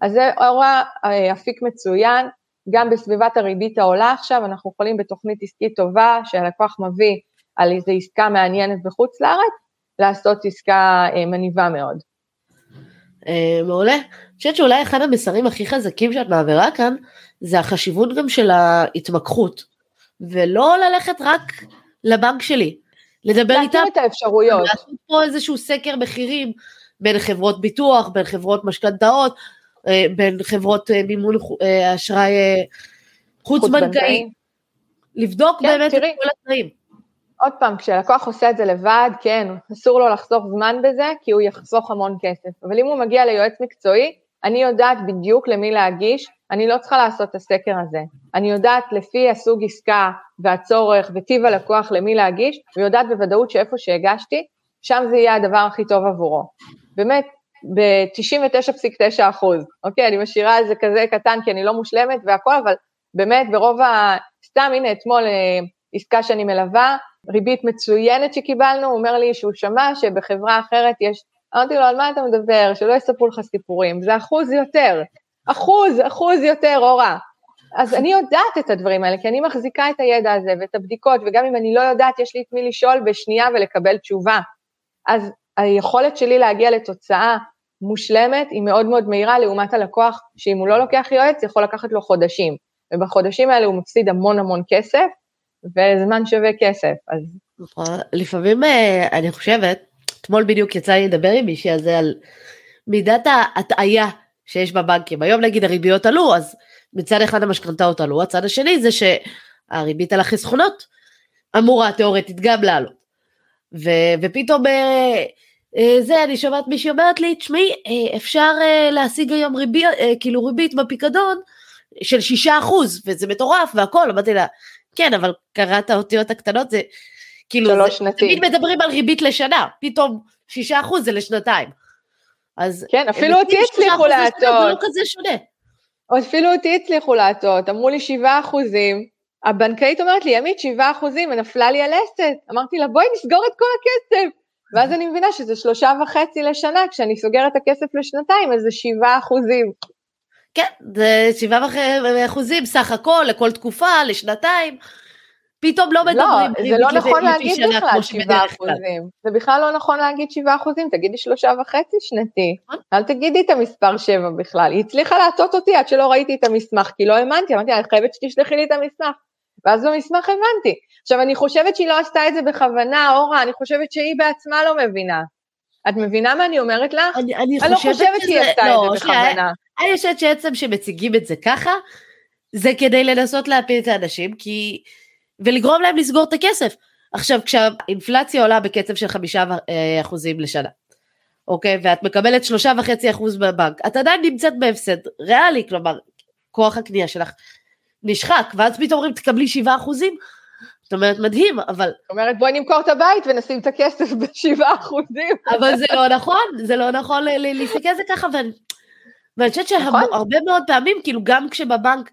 אז זה אורה אה, אפיק מצוין, גם בסביבת הריבית העולה עכשיו, אנחנו יכולים בתוכנית עסקית טובה שהלקוח מביא על איזו עסקה מעניינת בחוץ לארץ, לעשות עסקה אה, מניבה מאוד. אה, מעולה. חושבת שאולי אחד המסרים הכי חזקים שאת מעבירה כאן, זה החשיבות גם של ההתמקחות, ולא ללכת רק לבנק שלי, לדבר איתם. את האפשרויות. לעשות פה איזשהו סקר מחירים בין חברות ביטוח, בין חברות משכנתאות, אה, בין חברות אה, מימון אשראי חוץ בנקאי. לבדוק כן, באמת תראי. את כל התנאים. עוד פעם, כשלקוח עושה את זה לבד, כן, אסור לו לחסוך זמן בזה, כי הוא יחסוך המון כסף. אבל אם הוא מגיע ליועץ מקצועי, אני יודעת בדיוק למי להגיש, אני לא צריכה לעשות את הסקר הזה. אני יודעת לפי הסוג עסקה והצורך וטיב הלקוח למי להגיש, ויודעת בוודאות שאיפה שהגשתי, שם זה יהיה הדבר הכי טוב עבורו. באמת, ב-99.9 אחוז, אוקיי? אני משאירה את זה כזה קטן כי אני לא מושלמת והכל, אבל באמת ברוב ה... סתם, הנה, אתמול אה, עסקה שאני מלווה, ריבית מצוינת שקיבלנו, הוא אומר לי שהוא שמע שבחברה אחרת יש, אמרתי לו, על מה אתה מדבר? שלא יספרו לך סיפורים, זה אחוז יותר, אחוז, אחוז יותר, אורה. אז אני יודעת את הדברים האלה, כי אני מחזיקה את הידע הזה ואת הבדיקות, וגם אם אני לא יודעת, יש לי את מי לשאול בשנייה ולקבל תשובה. אז היכולת שלי להגיע לתוצאה מושלמת היא מאוד מאוד מהירה לעומת הלקוח, שאם הוא לא לוקח יועץ, יכול לקחת לו חודשים. ובחודשים האלה הוא מפסיד המון המון כסף, וזמן שווה כסף, אז... נכון, לפעמים אה, אני חושבת, אתמול בדיוק יצא לי לדבר עם מישהי על זה, על מידת ההטעיה שיש בבנקים. היום נגיד הריביות עלו, אז מצד אחד המשכנתאות עלו, הצד השני זה שהריבית על החסכונות אמורה תאורטית גם לעלות. ו- ופתאום אה, אה, זה, אני שומעת מישהי אומרת לי, תשמעי, אה, אפשר אה, להשיג היום ריבית, אה, כאילו ריבית בפיקדון של שישה אחוז, וזה מטורף והכל, אמרתי לה, כן, אבל קראת האותיות הקטנות, זה כאילו, שלוש שנתי. תמיד מדברים על ריבית לשנה, פתאום שישה אחוז זה לשנתיים. אז... כן, אפילו אותי הצליחו להטות. זה לא כזה שונה. אפילו אותי הצליחו להטות, אמרו לי שבעה אחוזים, הבנקאית אומרת לי, ימית, שבעה אחוזים, נפלה לי הלסת. אמרתי לה, בואי נסגור את כל הכסף. ואז אני מבינה שזה שלושה וחצי לשנה, כשאני סוגרת את הכסף לשנתיים, אז זה שבעה אחוזים. כן, זה שבעה אחוזים סך הכל, לכל תקופה, לשנתיים. פתאום לא מדברים לא, זה לא נכון להגיד בכלל שבעה אחוזים. זה בכלל לא נכון להגיד שבעה אחוזים, תגידי שלושה וחצי שנתי. נכון. אל תגידי את המספר שבע בכלל. היא הצליחה להטות אותי עד שלא ראיתי את המסמך, כי לא האמנתי, אמרתי, אני חייבת שתשלחי לי את המסמך. ואז במסמך הבנתי. עכשיו, אני חושבת שהיא לא עשתה את זה בכוונה, אורה, אני חושבת שהיא בעצמה לא מבינה. את מבינה מה אני אומרת לך? אני, אני, אני לא חושבת שהיא עשתה לא, את זה בכוונה. אני חושבת שעצם שמציגים את זה ככה, זה כדי לנסות להפיל את האנשים, כי... ולגרום להם לסגור את הכסף. עכשיו, כשהאינפלציה עולה בקצב של חמישה אה, אחוזים לשנה, אוקיי, ואת מקבלת שלושה וחצי אחוז בבנק, את עדיין נמצאת בהפסד ריאלי, כלומר, כוח הקנייה שלך נשחק, ואז פתאום אומרים תקבלי שבעה אחוזים, זאת אומרת מדהים, אבל... זאת אומרת בואי נמכור את הבית ונשים את הכסף בשבעה אחוזים. אבל זה לא נכון, זה לא נכון להסתכל על זה ככה, ואני, חושבת שהרבה נכון. מאוד פעמים, כאילו גם כשבבנק,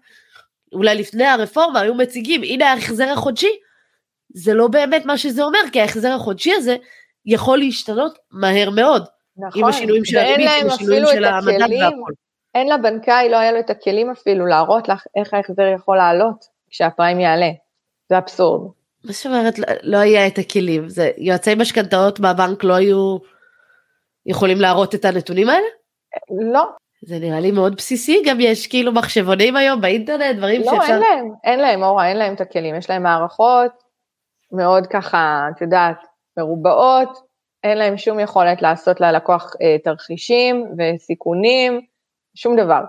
אולי לפני הרפורמה היו מציגים, הנה ההחזר החודשי, זה לא באמת מה שזה אומר, כי ההחזר החודשי הזה יכול להשתנות מהר מאוד. נכון, עם השינויים של הריבית, עם השינויים של המדד והכל. אין לבנקאי, לא היה לו את הכלים אפילו להראות לך איך ההחזר יכול לעלות כשהפריים יעלה. זה אבסורד. מה זאת אומרת לא, לא היה את הכלים? זה יועצי משכנתאות מהבנק לא היו יכולים להראות את הנתונים האלה? לא. זה נראה לי מאוד בסיסי, גם יש כאילו מחשבונים היום באינטרנט, דברים לא, שאפשר... לא, אין להם, אין להם, אורה, אין להם את הכלים, יש להם מערכות מאוד ככה, את יודעת, מרובעות, אין להם שום יכולת לעשות ללקוח אה, תרחישים וסיכונים, שום דבר.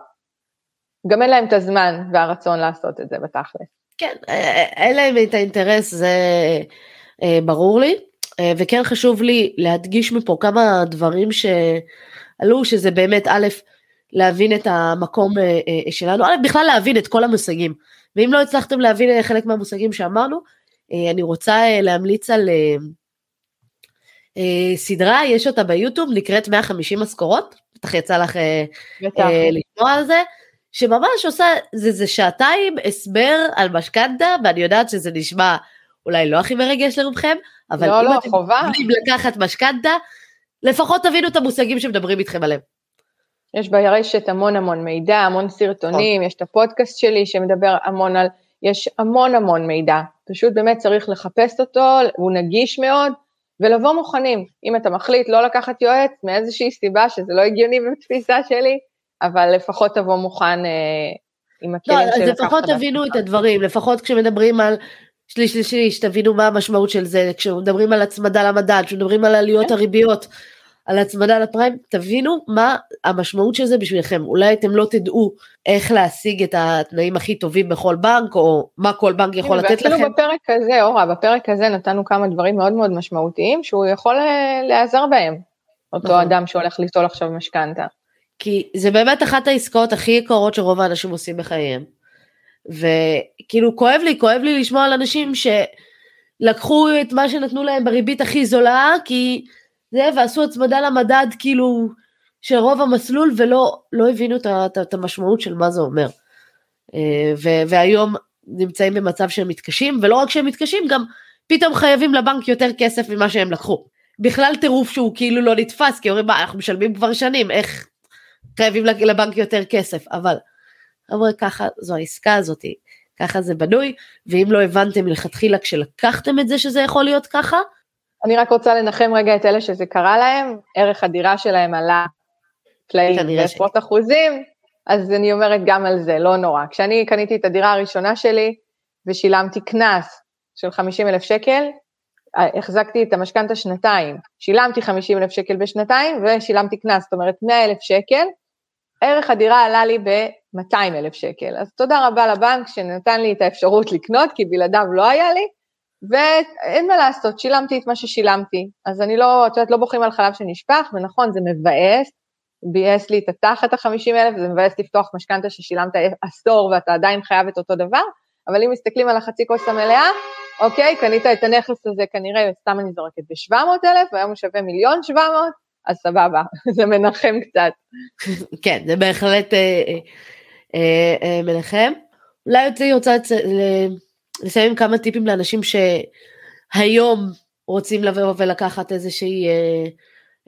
גם אין להם את הזמן והרצון לעשות את זה בתכלס. כן, אין להם את האינטרס, זה אה, ברור לי, אה, וכן חשוב לי להדגיש מפה כמה דברים שעלו, שזה באמת א', להבין את המקום אה, שלנו, א', בכלל להבין את כל המושגים, ואם לא הצלחתם להבין חלק מהמושגים שאמרנו, אני רוצה להמליץ על סדרה, יש אותה ביוטיוב, נקראת 150 משכורות, בטח יצא לך לשמוע על זה. שממש עושה, זה, זה שעתיים הסבר על משכנתה, ואני יודעת שזה נשמע אולי לא הכי מרגש לרובכם, אבל לא, אם לא, אתם חובה. לקחת משכנתה, לפחות תבינו את המושגים שמדברים איתכם עליהם. יש ברשת המון המון מידע, המון סרטונים, יש את הפודקאסט שלי שמדבר המון על, יש המון המון מידע, פשוט באמת צריך לחפש אותו, הוא נגיש מאוד, ולבוא מוכנים. אם אתה מחליט לא לקחת יועץ מאיזושהי סיבה שזה לא הגיוני בתפיסה שלי, אבל לפחות תבוא מוכן אה, עם הכלים לא, של אז לפחות תבינו את הדברים, לפחות כשמדברים על שליש שליש שליש, תבינו מה המשמעות של זה, כשמדברים על הצמדה למדד, כשמדברים על עליות כן. הריביות, על הצמדה לפריים, תבינו מה המשמעות של זה בשבילכם. אולי אתם לא תדעו איך להשיג את התנאים הכי טובים בכל בנק, או מה כל בנק יכול לתת לכם. ואפילו בפרק הזה, אורה, בפרק הזה נתנו כמה דברים מאוד מאוד משמעותיים, שהוא יכול אה, להיעזר בהם, אותו נכון. אדם שהולך ליטול עכשיו משכנתה. כי זה באמת אחת העסקאות הכי יקרות שרוב האנשים עושים בחייהם. וכאילו כואב לי, כואב לי לשמוע על אנשים שלקחו את מה שנתנו להם בריבית הכי זולה, כי זה, ועשו הצמדה למדד כאילו של רוב המסלול, ולא לא הבינו את, ה- את המשמעות של מה זה אומר. אה, ו- והיום נמצאים במצב שהם מתקשים, ולא רק שהם מתקשים, גם פתאום חייבים לבנק יותר כסף ממה שהם לקחו. בכלל טירוף שהוא כאילו לא נתפס, כי אומרים, מה, אנחנו משלמים כבר שנים, איך חייבים לבנק יותר כסף, אבל חבר'ה, ככה זו העסקה הזאת, ככה זה בנוי, ואם לא הבנתם מלכתחילה כשלקחתם את זה שזה יכול להיות ככה, אני רק רוצה לנחם רגע את אלה שזה קרה להם, ערך הדירה שלהם עלה פלאים בעשרות אחוזים, אז אני אומרת גם על זה, לא נורא. כשאני קניתי את הדירה הראשונה שלי ושילמתי קנס של 50 אלף שקל, החזקתי את המשכנתה שנתיים, שילמתי 50 אלף שקל בשנתיים ושילמתי קנס, זאת אומרת 100 אלף שקל, ערך הדירה עלה לי ב-200 אלף שקל. אז תודה רבה לבנק שנתן לי את האפשרות לקנות, כי בלעדיו לא היה לי, ואין מה לעשות, שילמתי את מה ששילמתי. אז אני לא, את יודעת, לא בוכים על חלב שנשפך, ונכון, זה מבאס, ביאס לי את התחת ה-50 אלף, זה מבאס לפתוח משכנתה ששילמת עשור ואתה עדיין חייב את אותו דבר, אבל אם מסתכלים על החצי כוס המלאה, אוקיי, קנית את הנכס הזה כנראה, סתם אני זורקת, ב-700 אלף, והיום הוא שווה מיליון 700, אז סבבה, זה מנחם קצת. כן, זה בהחלט אה, אה, אה, מנחם. אולי אני רוצה לצ... לסיים עם כמה טיפים לאנשים שהיום רוצים לבוא ולקחת איזושהי אה,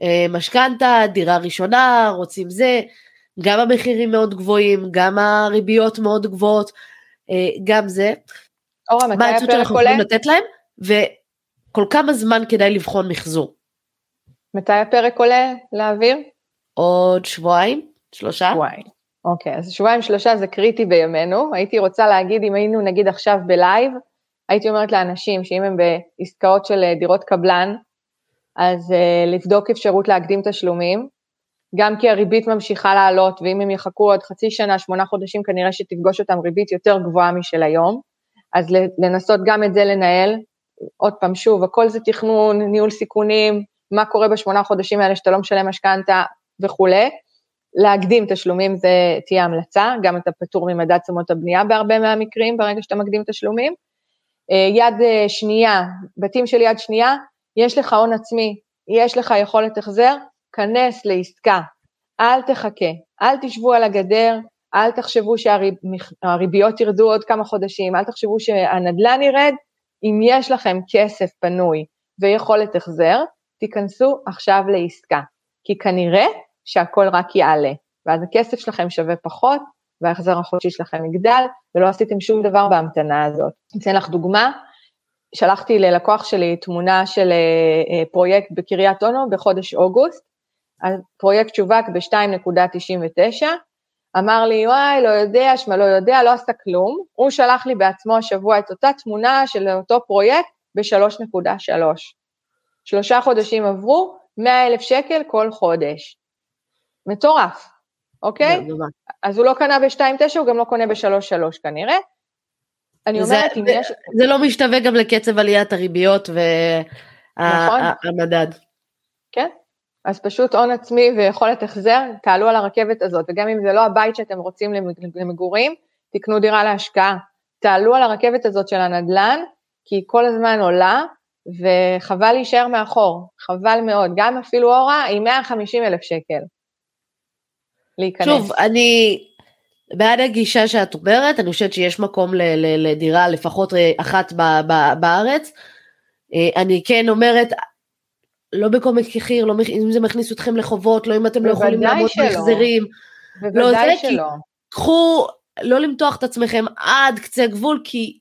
אה, משכנתה, דירה ראשונה, רוצים זה, גם המחירים מאוד גבוהים, גם הריביות מאוד גבוהות, אה, גם זה. אורה, מתי מה העצות שאנחנו? יכולים לתת להם, וכל כמה זמן כדאי לבחון מחזור. מתי הפרק עולה לאוויר? עוד שבועיים? שלושה? שבועיים. אוקיי, אז שבועיים שלושה זה קריטי בימינו. הייתי רוצה להגיד, אם היינו נגיד עכשיו בלייב, הייתי אומרת לאנשים שאם הם בעסקאות של אה, דירות קבלן, אז uh, לבדוק אפשרות להקדים תשלומים, גם כי הריבית ממשיכה לעלות, ואם הם יחכו עוד חצי שנה, שמונה חודשים, כנראה שתפגוש אותם ריבית יותר גבוהה משל היום. אז לנסות גם את זה לנהל. עוד פעם, שוב, הכל זה תכנון, ניהול סיכונים, מה קורה בשמונה חודשים האלה שאתה לא משלם משכנתה וכולי. להקדים תשלומים זה תהיה המלצה, גם אתה פטור ממדד תשומות הבנייה בהרבה מהמקרים, ברגע שאתה מקדים תשלומים. אה, יד אה, שנייה, בתים של יד שנייה, יש לך הון עצמי, יש לך יכולת החזר, כנס לעסקה, אל תחכה, אל תשבו על הגדר, אל תחשבו שהריביות ירדו עוד כמה חודשים, אל תחשבו שהנדל"ן ירד, אם יש לכם כסף פנוי ויכולת החזר, תיכנסו עכשיו לעסקה, כי כנראה שהכל רק יעלה, ואז הכסף שלכם שווה פחות, וההחזר החודשי שלכם יגדל, ולא עשיתם שום דבר בהמתנה הזאת. אני אתן לך דוגמה, שלחתי ללקוח שלי תמונה של פרויקט בקריית אונו בחודש אוגוסט, הפרויקט שווק ב-2.99, אמר לי, וואי, לא יודע, שמע לא יודע, לא עשה כלום, הוא שלח לי בעצמו השבוע את אותה תמונה של אותו פרויקט ב-3.3. שלושה חודשים עברו, 100 אלף שקל כל חודש. מטורף. אוקיי? אז הוא לא קנה ב-2.9, הוא גם לא קונה ב-3.3 כנראה. אני אומרת, זה, אם זה, יש... זה לא משתווה גם לקצב עליית הריביות נכון. והמדד. כן, אז פשוט הון עצמי ויכולת החזר, תעלו על הרכבת הזאת, וגם אם זה לא הבית שאתם רוצים למגורים, תקנו דירה להשקעה. תעלו על הרכבת הזאת של הנדל"ן, כי היא כל הזמן עולה, וחבל להישאר מאחור, חבל מאוד. גם אפילו אורה היא 150 אלף שקל. להיכנס. שוב, אני בעד הגישה שאת אומרת, אני חושבת שיש מקום ל- ל- לדירה לפחות אחת ב- ב- בארץ. אה, אני כן אומרת, לא בכל מחיר, לא, אם זה מכניס אתכם לחובות, לא אם אתם לא יכולים לעמוד בהחזרים. לא, שלא. כי קחו, לא למתוח את עצמכם עד קצה גבול, כי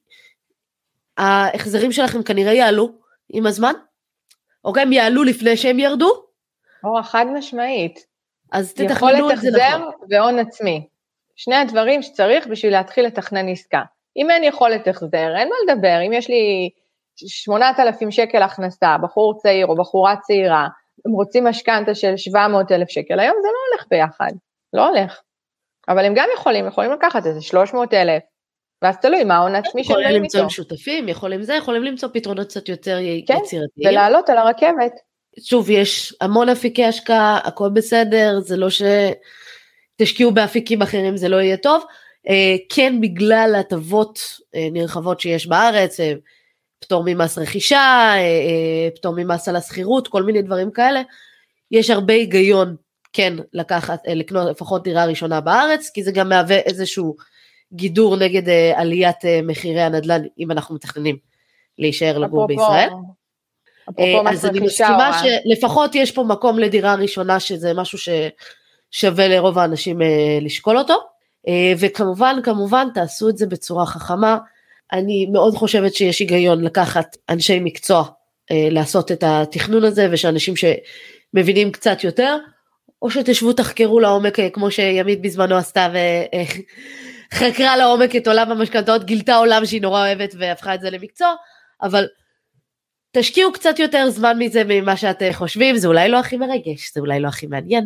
ההחזרים שלכם כנראה יעלו עם הזמן. אוקיי, הם יעלו לפני שהם ירדו. אורה, חד משמעית. אז תתכננו את זה נכון. יכולת החזר והון עצמי. שני הדברים שצריך בשביל להתחיל לתכנן עסקה. אם אין יכולת החזר, אין מה לדבר. אם יש לי 8,000 שקל הכנסה, בחור צעיר או בחורה צעירה, הם רוצים משכנתה של 700,000 שקל, היום זה לא הולך ביחד, לא הולך. אבל הם גם יכולים, יכולים לקחת איזה 300,000, ואז תלוי מה ההון העצמי שהם יכולים למצוא עם שותפים, יכולים זה, יכולים למצוא פתרונות קצת יותר כן, יצירתיים. ולעלות על הרכבת. שוב, יש המון אפיקי השקעה, הכל בסדר, זה לא שתשקיעו באפיקים אחרים זה לא יהיה טוב. אה, כן, בגלל הטבות אה, נרחבות שיש בארץ, אה, פטור ממס רכישה, פטור ממס על השכירות, כל מיני דברים כאלה, יש הרבה היגיון כן לקחת, לקנות לפחות דירה ראשונה בארץ, כי זה גם מהווה איזשהו גידור נגד עליית מחירי הנדל"ן, אם אנחנו מתכננים להישאר לגור בישראל. אפרופו אז אני מסכימה שלפחות יש פה מקום לדירה ראשונה, שזה משהו ששווה לרוב האנשים לשקול אותו. וכמובן, כמובן, תעשו את זה בצורה חכמה. אני מאוד חושבת שיש היגיון לקחת אנשי מקצוע לעשות את התכנון הזה, ושאנשים שמבינים קצת יותר, או שתשבו תחקרו לעומק כמו שימית בזמנו עשתה וחקרה לעומק את עולם המשכנתאות, גילתה עולם שהיא נורא אוהבת והפכה את זה למקצוע, אבל תשקיעו קצת יותר זמן מזה ממה שאתם חושבים, זה אולי לא הכי מרגש, זה אולי לא הכי מעניין,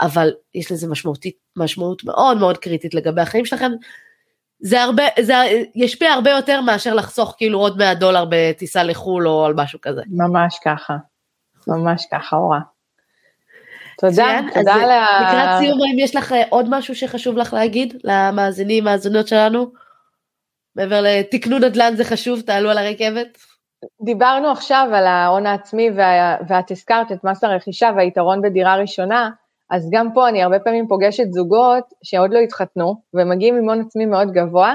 אבל יש לזה משמעותית, משמעות מאוד מאוד קריטית לגבי החיים שלכם. זה הרבה, זה ישפיע הרבה יותר מאשר לחסוך כאילו עוד 100 דולר בטיסה לחו"ל או על משהו כזה. ממש ככה, ממש ככה, אורה. תודה, תודה על ה... לקראת סיום, האם יש לך עוד משהו שחשוב לך להגיד למאזינים, מאזינות שלנו? מעבר לתקנו נדל"ן זה חשוב, תעלו על הרכבת. דיברנו עכשיו על ההון העצמי וה, ואת הזכרת את מס הרכישה והיתרון בדירה ראשונה, אז גם פה אני הרבה פעמים פוגשת זוגות שעוד לא התחתנו ומגיעים עם הון עצמי מאוד גבוה.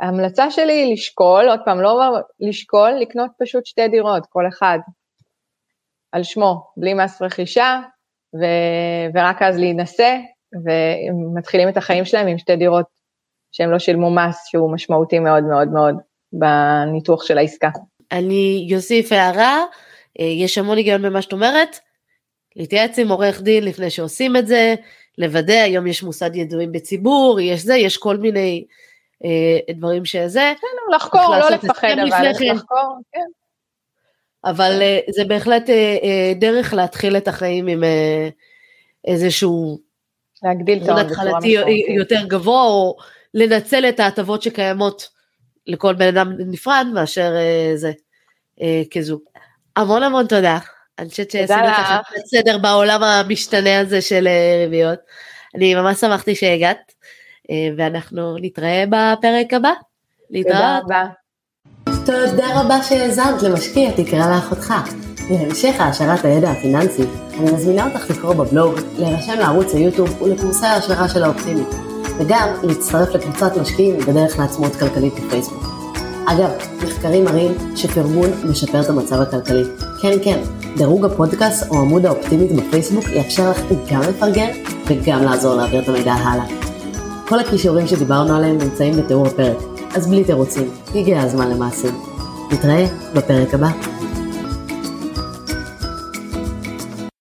ההמלצה שלי היא לשקול, עוד פעם, לא לשקול, לקנות פשוט שתי דירות, כל אחד, על שמו, בלי מס רכישה, ו, ורק אז להינשא, ומתחילים את החיים שלהם עם שתי דירות שהם לא שילמו מס, שהוא משמעותי מאוד מאוד מאוד בניתוח של העסקה. אני אוסיף הערה, אה, יש המון היגיון במה שאת אומרת, להתייעץ עם עורך דין לפני שעושים את זה, לוודא, היום יש מוסד ידועים בציבור, יש זה, יש כל מיני אה, דברים שזה. כן, לחקור, לא לפחד, אבל כן. לחקור, כן. אבל כן. אה, זה בהחלט אה, אה, דרך להתחיל את החיים עם אה, איזשהו... להגדיל את ההון בצורה משמעותית. יותר גבוה, או לנצל את ההטבות שקיימות לכל בן אדם נפרד מאשר אה, זה אה, כזוג. המון המון תודה. אני חושבת שעשינו ככה סדר בעולם המשתנה הזה של אה, ריביות. אני ממש שמחתי שהגעת, אה, ואנחנו נתראה בפרק הבא. להתראות. תודה רבה. תודה רבה שהאזנת למשקיע תקרא לאחותך. להמשך העשרת הידע הפיננסי, אני מזמינה אותך לקרוא בבלוג, להירשם לערוץ היוטיוב ולקורסי ההשערה של האופטימית. וגם להצטרף לקבוצת משקיעים בדרך לעצמאות כלכלית בפייסבוק. אגב, מחקרים מראים שפרגון משפר את המצב הכלכלי. כן, כן, דירוג הפודקאסט או עמוד האופטימית בפייסבוק יאפשר לך גם לפרגן וגם לעזור להעביר את המידע הלאה. כל הכישורים שדיברנו עליהם נמצאים בתיאור הפרק, אז בלי תירוצים, הגיע הזמן למעשים. נתראה בפרק הבא.